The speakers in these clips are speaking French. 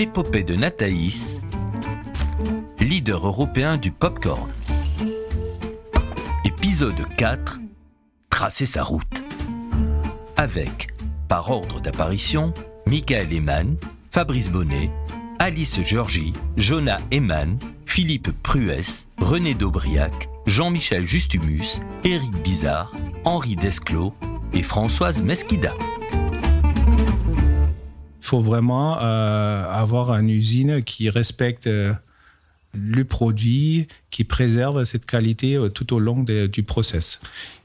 L'épopée de Nathaïs, leader européen du popcorn. Épisode 4 Tracer sa route. Avec, par ordre d'apparition, Michael Eman, Fabrice Bonnet, Alice Georgie, Jonah Eman, Philippe Pruès, René Daubriac, Jean-Michel Justumus, Éric Bizarre, Henri Desclos et Françoise Mesquida. Il faut vraiment euh, avoir une usine qui respecte euh, le produit, qui préserve cette qualité euh, tout au long du process.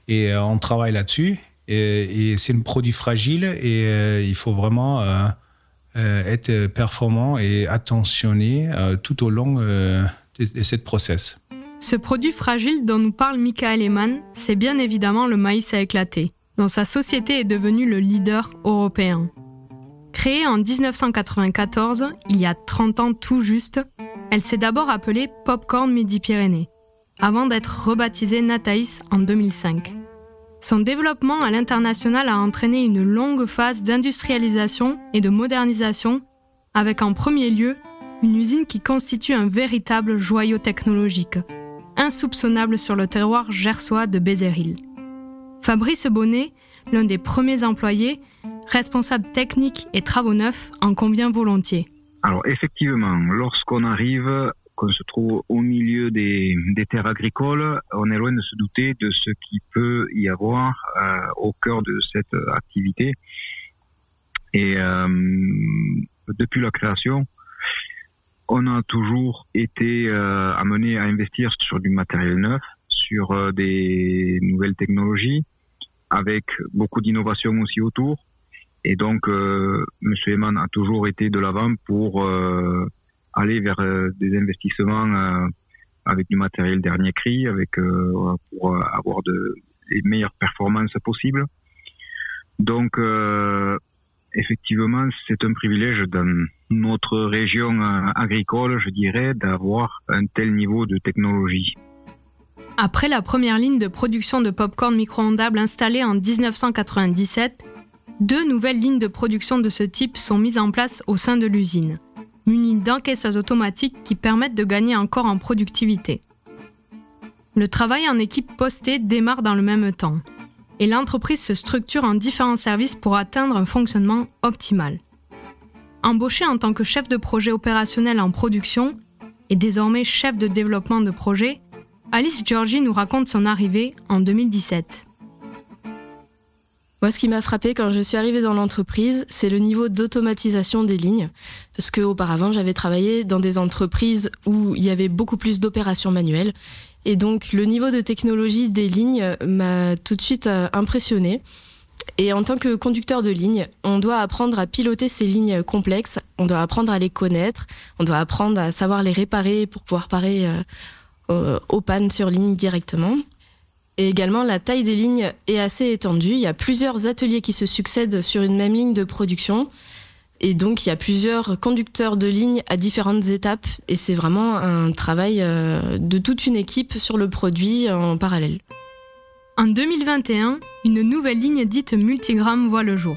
Et on travaille là-dessus. Et, c'est un produit fragile et il faut vraiment être performant et attentionné tout au long de, de cette process. Ce produit fragile dont nous parle Michael Eman, c'est bien évidemment le maïs à éclater, dont sa société est devenue le leader européen. Créée en 1994, il y a 30 ans tout juste, elle s'est d'abord appelée Popcorn Midi-Pyrénées, avant d'être rebaptisée Nataïs en 2005. Son développement à l'international a entraîné une longue phase d'industrialisation et de modernisation, avec en premier lieu une usine qui constitue un véritable joyau technologique, insoupçonnable sur le terroir gersois de Bézéril. Fabrice Bonnet, l'un des premiers employés, responsable technique et travaux neufs, en convient volontiers. Alors effectivement, lorsqu'on arrive, qu'on se trouve au milieu des, terres agricoles, on est loin de se douter de ce qui peut y avoir euh, au cœur de cette activité. Et euh, depuis la création, on a toujours été euh, amené à investir sur du matériel neuf, sur des nouvelles technologies, avec beaucoup d'innovation aussi autour. Et donc, euh, M. Eman a toujours été de l'avant pour euh, aller vers des investissements avec du matériel dernier cri, avec pour avoir les meilleures performances possibles. Donc, effectivement, c'est un privilège dans notre région euh, agricole, je dirais, d'avoir un tel niveau de technologie. Après la première ligne de production de popcorn micro-ondables installée en 1997, deux nouvelles lignes de production de ce type sont mises en place au sein de l'usine, munies d'encaisseuses automatiques qui permettent de gagner encore en productivité. Le travail en équipe postée démarre dans le même temps et l'entreprise se structure en différents services pour atteindre un fonctionnement optimal. Embauchée en tant que chef de projet opérationnel en production et désormais chef de développement de projet, Alice Georgie nous raconte son arrivée en 2017. Moi, ce qui m'a frappé quand je suis arrivée dans l'entreprise, c'est le niveau d'automatisation des lignes. Parce qu'auparavant, j'avais travaillé dans des entreprises où il y avait beaucoup plus d'opérations manuelles. Et donc, le niveau de technologie des lignes m'a tout de suite euh, impressionné. Et en tant que conducteur de ligne, on doit apprendre à piloter ces lignes complexes, on doit apprendre à les connaître, on doit apprendre à savoir les réparer pour pouvoir parer euh, aux pannes sur ligne directement. Et également, la taille des lignes est assez étendue. Il y a plusieurs ateliers qui se succèdent sur une même ligne de production. Et donc, il y a plusieurs conducteurs de ligne à différentes étapes. Et c'est vraiment un travail euh, de toute une équipe sur le produit en parallèle. En 2021, une nouvelle ligne dite multigramme voit le jour.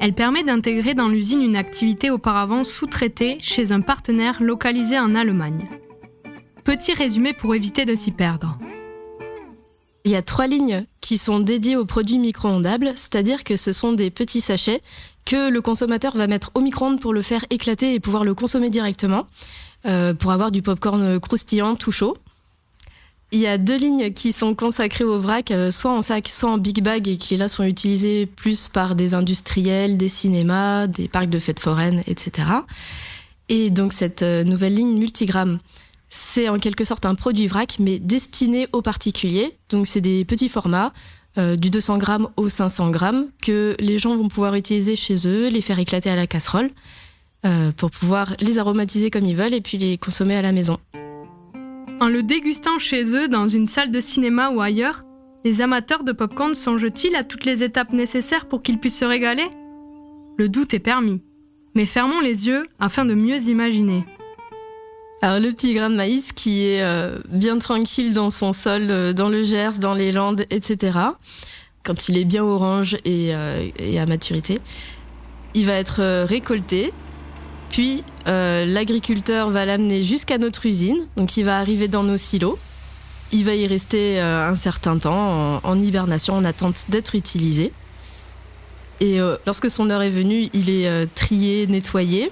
Elle permet d'intégrer dans l'usine une activité auparavant sous-traitée chez un partenaire localisé en Allemagne. Petit résumé pour éviter de s'y perdre. Il y a trois lignes qui sont dédiées aux produits micro-ondables, c'est-à-dire que ce sont des petits sachets que le consommateur va mettre au micro-ondes pour le faire éclater et pouvoir le consommer directement, euh, pour avoir du popcorn croustillant tout chaud. Il y a deux lignes qui sont consacrées au vrac, euh, soit en sac, soit en big bag, et qui là sont utilisées plus par des industriels, des cinémas, des parcs de fêtes foraines, etc. Et donc cette euh, nouvelle ligne multigramme, c'est en quelque sorte un produit vrac, mais destiné aux particuliers. Donc c'est des petits formats, euh, du 200 grammes au 500 grammes, que les gens vont pouvoir utiliser chez eux, les faire éclater à la casserole, pour pouvoir les aromatiser comme ils veulent et puis les consommer à la maison. En le dégustant chez eux, dans une salle de cinéma ou ailleurs, les amateurs de popcorn songent-ils à toutes les étapes nécessaires pour qu'ils puissent se régaler? Le doute est permis, mais fermons les yeux afin de mieux imaginer. Le petit grain de maïs qui est euh, bien tranquille dans son sol, euh, dans le Gers, dans les Landes, etc. Quand il est bien orange et, euh, et à maturité, il va être récolté, Puis l'agriculteur va l'amener jusqu'à notre usine, donc il va arriver dans nos silos. Il va y rester un certain temps en, hibernation en attente d'être utilisé. Et lorsque son heure est venue, il est trié, nettoyé.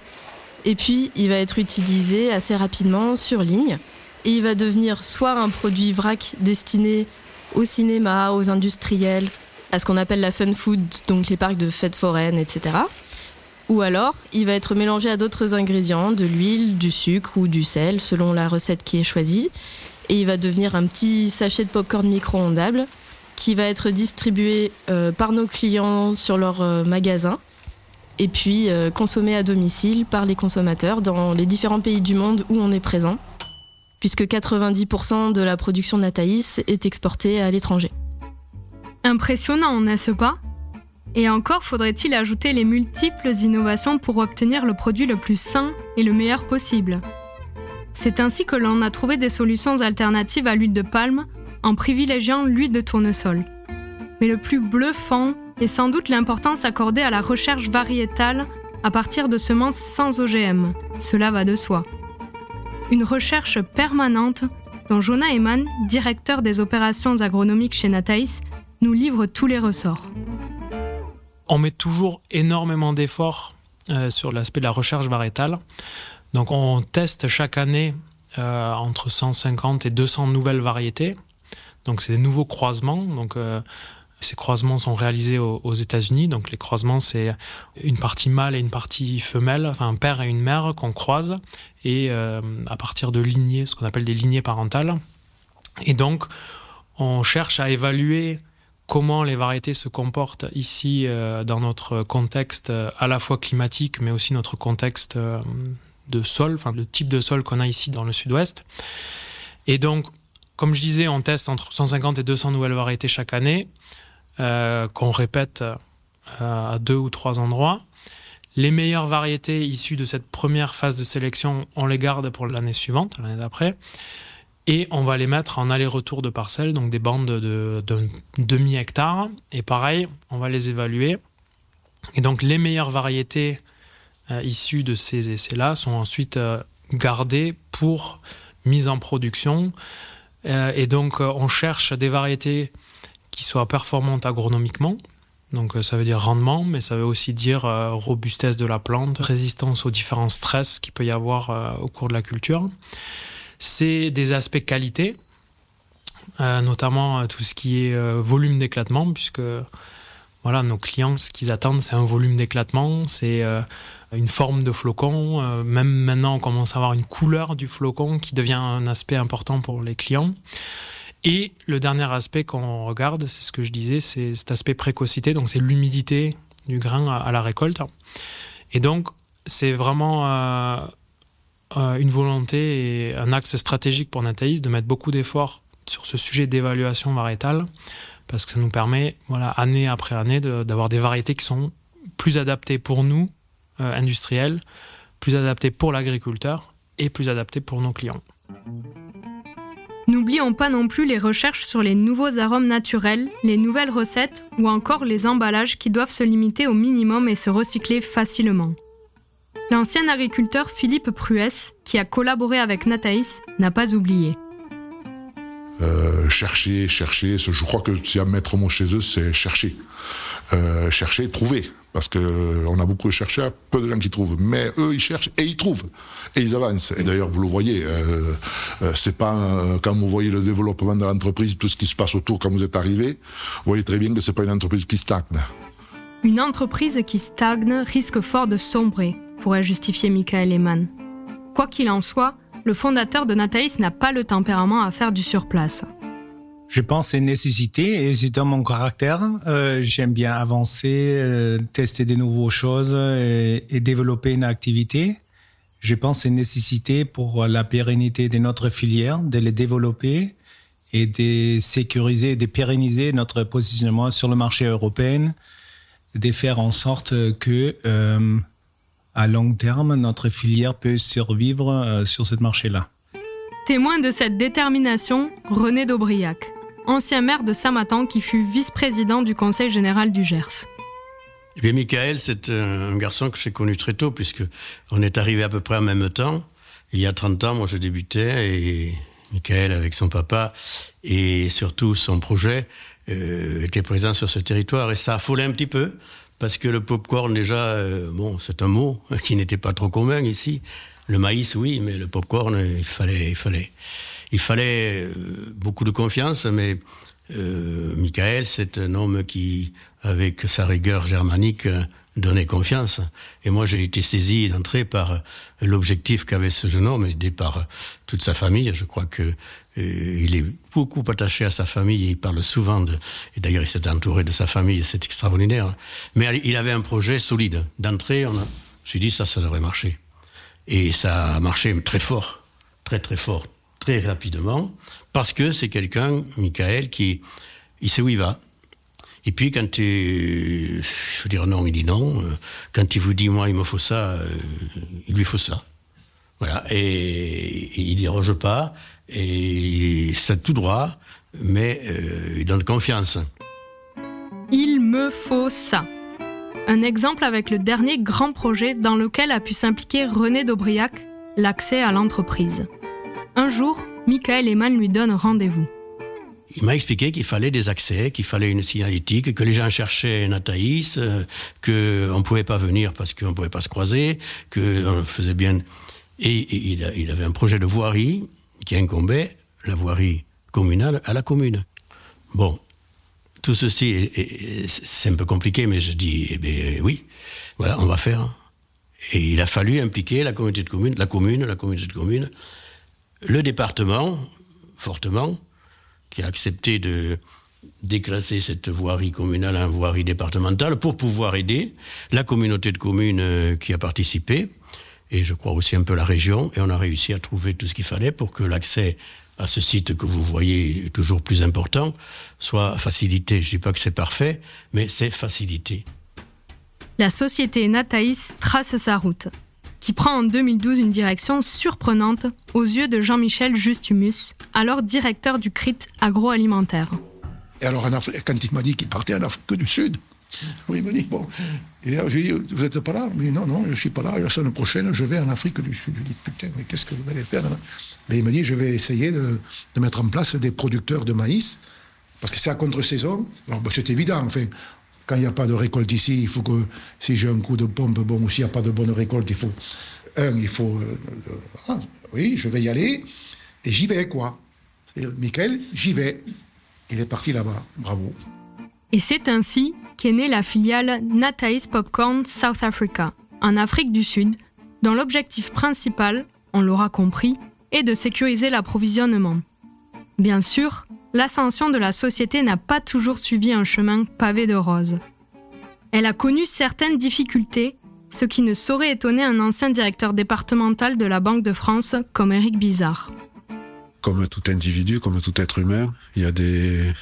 Et puis, il va être utilisé assez rapidement sur ligne. Et il va devenir soit un produit vrac destiné au cinéma, aux industriels, à ce qu'on appelle la fun food, donc les parcs de fêtes foraines, etc. Ou alors, il va être mélangé à d'autres ingrédients, de l'huile, du sucre ou du sel, selon la recette qui est choisie. Et il va devenir un petit sachet de popcorn micro-ondable qui va être distribué euh, par nos clients sur leur euh, magasin et puis euh, consommé à domicile par les consommateurs dans les différents pays du monde où on est présent, puisque 90% de la production Nataïs est exportée à l'étranger. Impressionnant, n'est-ce pas? Et encore faudrait-il ajouter les multiples innovations pour obtenir le produit le plus sain et le meilleur possible. C'est ainsi que l'on a trouvé des solutions alternatives à l'huile de palme en privilégiant l'huile de tournesol. Mais le plus bluffant est sans doute l'importance accordée à la recherche variétale à partir de semences sans OGM. Cela va de soi. Une recherche permanente dont Jonah Eman, directeur des opérations agronomiques chez Nataïs, nous livre tous les ressorts. On met toujours énormément d'efforts euh, sur l'aspect de la recherche variétale. Donc on teste chaque année euh, entre 150 et 200 nouvelles variétés. Donc c'est des nouveaux croisements. Euh, ces croisements sont réalisés aux, États-Unis. Donc les croisements, c'est une partie mâle et une partie femelle, enfin un père et une mère qu'on croise, et à partir de lignées, ce qu'on appelle des lignées parentales. Et donc on cherche à évaluer comment les variétés se comportent ici euh, dans notre contexte euh, à la fois climatique, mais aussi notre contexte euh, de sol, enfin le type de sol qu'on a ici dans le sud-ouest. Et donc, comme je disais, on teste entre 150 et 200 nouvelles variétés chaque année, qu'on répète à deux ou trois endroits. Les meilleures variétés issues de cette première phase de sélection, on les garde pour l'année suivante, l'année d'après et on va les mettre en aller-retour de parcelles, donc des bandes de, demi-hectare. Et pareil, on va les évaluer. Et donc les meilleures variétés euh, issues de ces essais-là sont ensuite euh, gardées pour mise en production. Euh, et donc on cherche des variétés qui soient performantes agronomiquement. Donc ça veut dire rendement, mais ça veut aussi dire robustesse de la plante, résistance aux différents stress qu'il peut y avoir au cours de la culture c'est des aspects qualité, euh, notamment euh, tout ce qui est euh, volume d'éclatement, puisque voilà, nos clients, ce qu'ils attendent, c'est un volume d'éclatement, c'est une forme de flocon. même maintenant, on commence à avoir une couleur du flocon qui devient un aspect important pour les clients. Et le dernier aspect qu'on regarde, c'est ce que je disais, c'est cet aspect précocité, donc c'est l'humidité du grain à, la récolte. Et donc, c'est vraiment euh, une volonté et un axe stratégique pour Nathalie de mettre beaucoup d'efforts sur ce sujet d'évaluation variétale parce que ça nous permet, voilà, année après année, d'avoir des variétés qui sont plus adaptées pour nous, euh, industriels, plus adaptées pour l'agriculteur et plus adaptées pour nos clients. N'oublions pas non plus les recherches sur les nouveaux arômes naturels, les nouvelles recettes ou encore les emballages qui doivent se limiter au minimum et se recycler facilement. L'ancien agriculteur Philippe Pruès, qui a collaboré avec Nathaïs, n'a pas oublié. Euh, chercher, chercher, je crois que si à mettre mot chez eux, c'est chercher. Euh, chercher, trouver. Parce qu'on a beaucoup de chercheurs, peu de gens qui trouvent. Mais eux, ils cherchent et ils trouvent. Et ils avancent. Et d'ailleurs, vous le voyez, euh, c'est pas quand vous voyez le développement de l'entreprise, tout ce qui se passe autour quand vous êtes arrivé, vous voyez très bien que c'est pas une entreprise qui stagne. Une entreprise qui stagne risque fort de sombrer pourrait justifier Michael Eman. Quoi qu'il en soit, le fondateur de Nataïs n'a pas le tempérament à faire du surplace. Je pense c'est une nécessité et c'est dans mon caractère. Euh, j'aime bien avancer, euh, tester des nouvelles choses et, développer une activité. Je pense c'est une nécessité pour la pérennité de notre filière, de les développer et de sécuriser, de pérenniser notre positionnement sur le marché européen, de faire en sorte que euh, à long terme, notre filière peut survivre euh, sur ce marché-là. Témoin de cette détermination, René Daubriac, ancien maire de Samatan qui fut vice-président du Conseil général du Gers. Eh bien, Michael, c'est un garçon que j'ai connu très tôt, puisque on est arrivé à peu près en même temps. Il y a 30 ans, moi, je débutais, et Michael, avec son papa, et surtout son projet, euh, était présent sur ce territoire. Et ça affolait un petit peu, parce que le popcorn, déjà, euh, bon, c'est un mot qui n'était pas trop commun ici. Le maïs, oui, mais le popcorn, il fallait, il fallait, il fallait euh, beaucoup de confiance, mais euh, Michael, c'est un homme qui, avec sa rigueur germanique, donnait confiance. Et moi, j'ai été saisi d'entrée par l'objectif qu'avait ce jeune homme, aidé par toute sa famille. Je crois que euh, il est beaucoup attaché à sa famille. il parle souvent de. Et d'ailleurs, il s'est entouré de sa famille. C'est extraordinaire. Mais il avait un projet solide. D'entrée, on a, je me suis dit ça, ça devrait marcher. Et ça a marché très fort, très très fort, très rapidement, parce que c'est quelqu'un, Michael, qui il sait où il va. Et puis quand il faut dire non, il dit non. Quand il vous dit moi il me faut ça, euh, il lui faut ça. Voilà. Et, il déroge pas. Et c'est tout droit, mais euh, il donne confiance. Il me faut ça. Un exemple avec le dernier grand projet dans lequel a pu s'impliquer René Daubriac, l'accès à l'entreprise. Un jour, Michael Eman lui donne rendez-vous. Il m'a expliqué qu'il fallait des accès, qu'il fallait une signalétique, que les gens cherchaient Nathaïs, euh, qu'on ne pouvait pas venir parce qu'on ne pouvait pas se croiser, qu'on faisait bien. Et, il, il, avait un projet de voirie qui incombait la voirie communale à la commune. Bon, tout ceci, c'est un peu compliqué, mais je dis, eh bien, oui, voilà, on va faire. Et il a fallu impliquer la communauté de communes, la commune, la communauté de communes, le département, fortement, qui a accepté de déclasser cette voirie communale en voirie départementale pour pouvoir aider la communauté de communes euh, qui a participé, et je crois aussi un peu la région, et on a réussi à trouver tout ce qu'il fallait pour que l'accès à ce site que vous voyez toujours plus important soit facilité. Je ne dis pas que c'est parfait, mais c'est facilité. La société Nataïs trace sa route, qui prend en 2012 une direction surprenante aux yeux de Jean-Michel Justumus, alors directeur du CRIT agroalimentaire. Et alors, quand il m'a dit qu'il partait en Afrique du Sud, il m'a dit, bon. Et dit, vous n'êtes pas là? Mais non, non, je ne suis pas là. la semaine prochaine, je vais en Afrique du Sud. Je lui dit, putain, mais qu'est-ce que vous allez faire? Mais il m'a dit, je vais essayer de, mettre en place des producteurs de maïs, parce que c'est à contre-saison. Alors, bah, c'est évident, enfin, quand il n'y a pas de récolte ici, il faut que, si j'ai un coup de pompe, bon, ou s'il n'y a pas de bonne récolte, il faut, un, il faut, euh, ah, oui, je vais y aller, et j'y vais, quoi. Michael, j'y vais. Il est parti là-bas, bravo. Et c'est ainsi qu'est née la filiale Nataïs Popcorn South Africa, en Afrique du Sud, dont l'objectif principal, on l'aura compris, et de sécuriser l'approvisionnement. Bien sûr, l'ascension de la société n'a pas toujours suivi un chemin pavé de roses. Elle a connu certaines difficultés, ce qui ne saurait étonner un ancien directeur départemental de la Banque de France comme Éric Bizarre. Comme tout individu, comme tout être humain, il y a des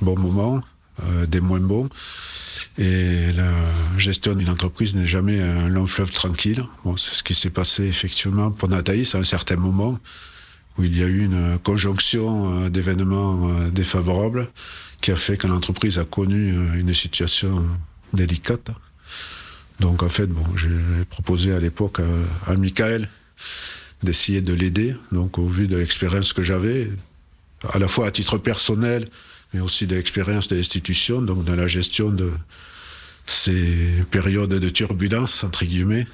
bons moments, euh, des moins bons. Et la gestion d'une entreprise n'est jamais un long fleuve tranquille. Bon, c'est ce qui s'est passé effectivement pour Nathalie à un certain moment il y a eu une conjonction euh, d'événements euh, défavorables qui a fait que l'entreprise a connu une situation délicate. Donc en fait, bon, j'ai proposé à l'époque à, Michael d'essayer de l'aider. Donc au vu de l'expérience que j'avais, à la fois à titre personnel, mais aussi de l'expérience de l'institution, donc dans la gestion de ces périodes de turbulence, entre guillemets.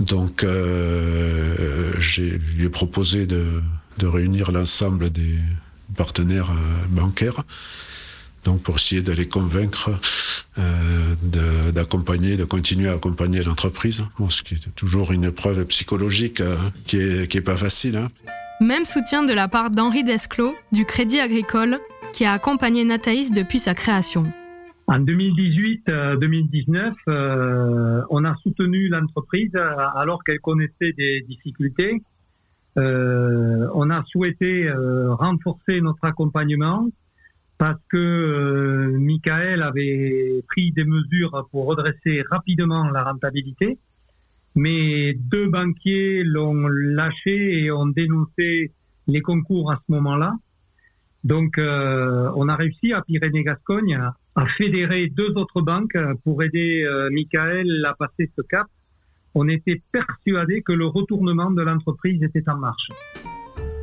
Donc, euh, j'ai lui ai proposé de, de réunir l'ensemble des partenaires euh, bancaires, donc pour essayer de les convaincre euh, d'accompagner, de, continuer à accompagner l'entreprise, ce qui est toujours une épreuve psychologique euh, qui est, qui est pas facile. Hein. Même soutien de la part d'Henri Desclos, du Crédit Agricole, qui a accompagné Nathaïs depuis sa création. En 2018-2019, euh, euh, on a soutenu l'entreprise alors qu'elle connaissait des difficultés. On a souhaité renforcer notre accompagnement parce que Michael avait pris des mesures pour redresser rapidement la rentabilité, mais deux banquiers l'ont lâché et ont dénoncé les concours à ce moment-là. Donc, euh, on a réussi à Pyrénées-Gascogne a fédéré deux autres banques pour aider Michael à passer ce cap. On était persuadé que le retournement de l'entreprise était en marche.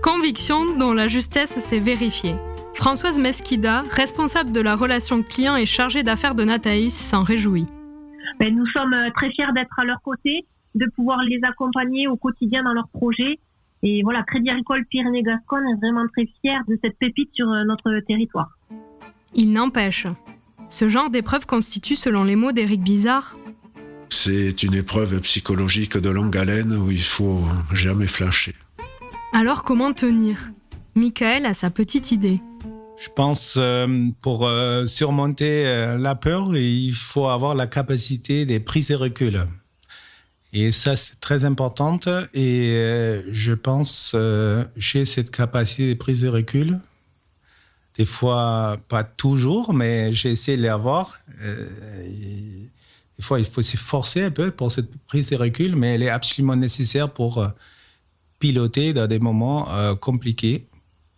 Conviction dont la justesse s'est vérifiée. Françoise Mesquida, responsable de la relation client et chargée d'affaires de Nataïs, s'en réjouit. Ben, nous sommes très fiers d'être à leur côté, de pouvoir les accompagner au quotidien dans leurs projets. Et voilà, Crédit Agricole Pyrénées-Gascogne est vraiment très fier de cette pépite sur notre territoire. Il n'empêche, ce genre d'épreuve constitue, selon les mots d'Éric Bizarre, c'est une épreuve psychologique de longue haleine où il faut jamais flancher. Alors comment tenir? Michael a sa petite idée. Je pense euh, pour euh, surmonter euh, la peur, il faut avoir la capacité des prises et reculs. Et ça, c'est très important. Et je pense, j'ai cette capacité de prise et recul. Des fois, pas toujours, mais j'ai essayé de l'avoir. Des fois, il faut s'efforcer un peu pour cette prise de recul, mais elle est absolument nécessaire pour euh, piloter dans des moments euh, compliqués.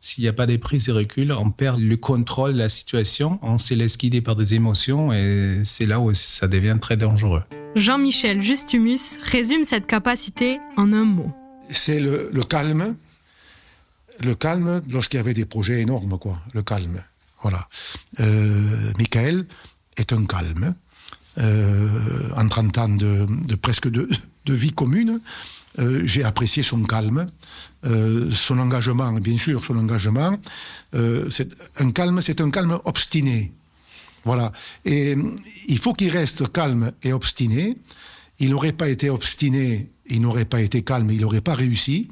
S'il n'y a pas de prise de recul, on perd le contrôle de la situation, on se laisse guider par des émotions et c'est là où ça devient très dangereux. Jean-Michel Justumus résume cette capacité en un mot. C'est le, calme, le calme lorsqu'il y avait des projets énormes, quoi, le calme. Voilà. Euh, Michael est un calme. Euh, en 30 ans de, presque de, vie commune, euh, j'ai apprécié son calme, euh, son engagement, bien sûr, son engagement. c'est un calme, c'est un calme obstiné. Voilà. Et il faut qu'il reste calme et obstiné. Il n'aurait pas été obstiné, il n'aurait pas été calme, il n'aurait pas réussi.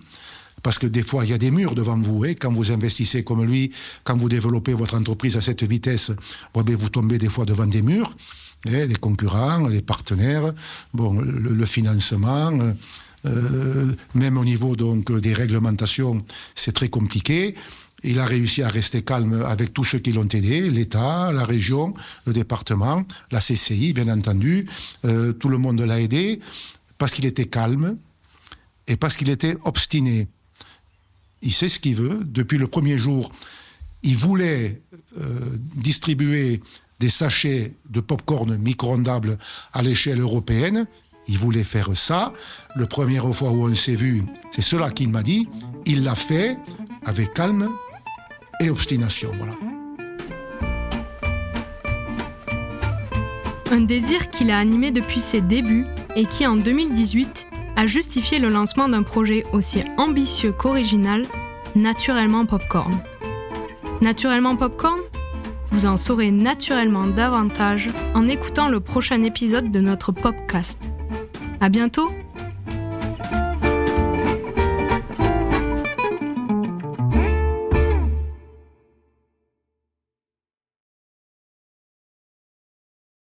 Parce que des fois, il y a des murs devant vous. Et quand vous investissez comme lui, quand vous développez votre entreprise à cette vitesse, ben, vous tombez des fois devant des murs. Eh, les concurrents, les partenaires, bon, le, financement, euh, même au niveau des réglementations, c'est très compliqué. Il a réussi à rester calme avec tous ceux qui l'ont aidé, l'État, la région, le département, la CCI, bien entendu. Euh, tout le monde l'a aidé parce qu'il était calme et parce qu'il était obstiné. Il sait ce qu'il veut. Depuis le premier jour, il voulait euh, distribuer des sachets de pop-corn micro-ondables à l'échelle européenne. Il voulait faire ça. Le première fois où on s'est vu, c'est cela qu'il m'a dit. Il l'a fait avec calme et obstination. Un désir qu'il a animé depuis ses débuts et qui, en 2018, a justifié le lancement d'un projet aussi ambitieux qu'original, Naturellement Popcorn. Naturellement Popcorn vous en saurez naturellement davantage en écoutant le prochain épisode de notre podcast. À bientôt!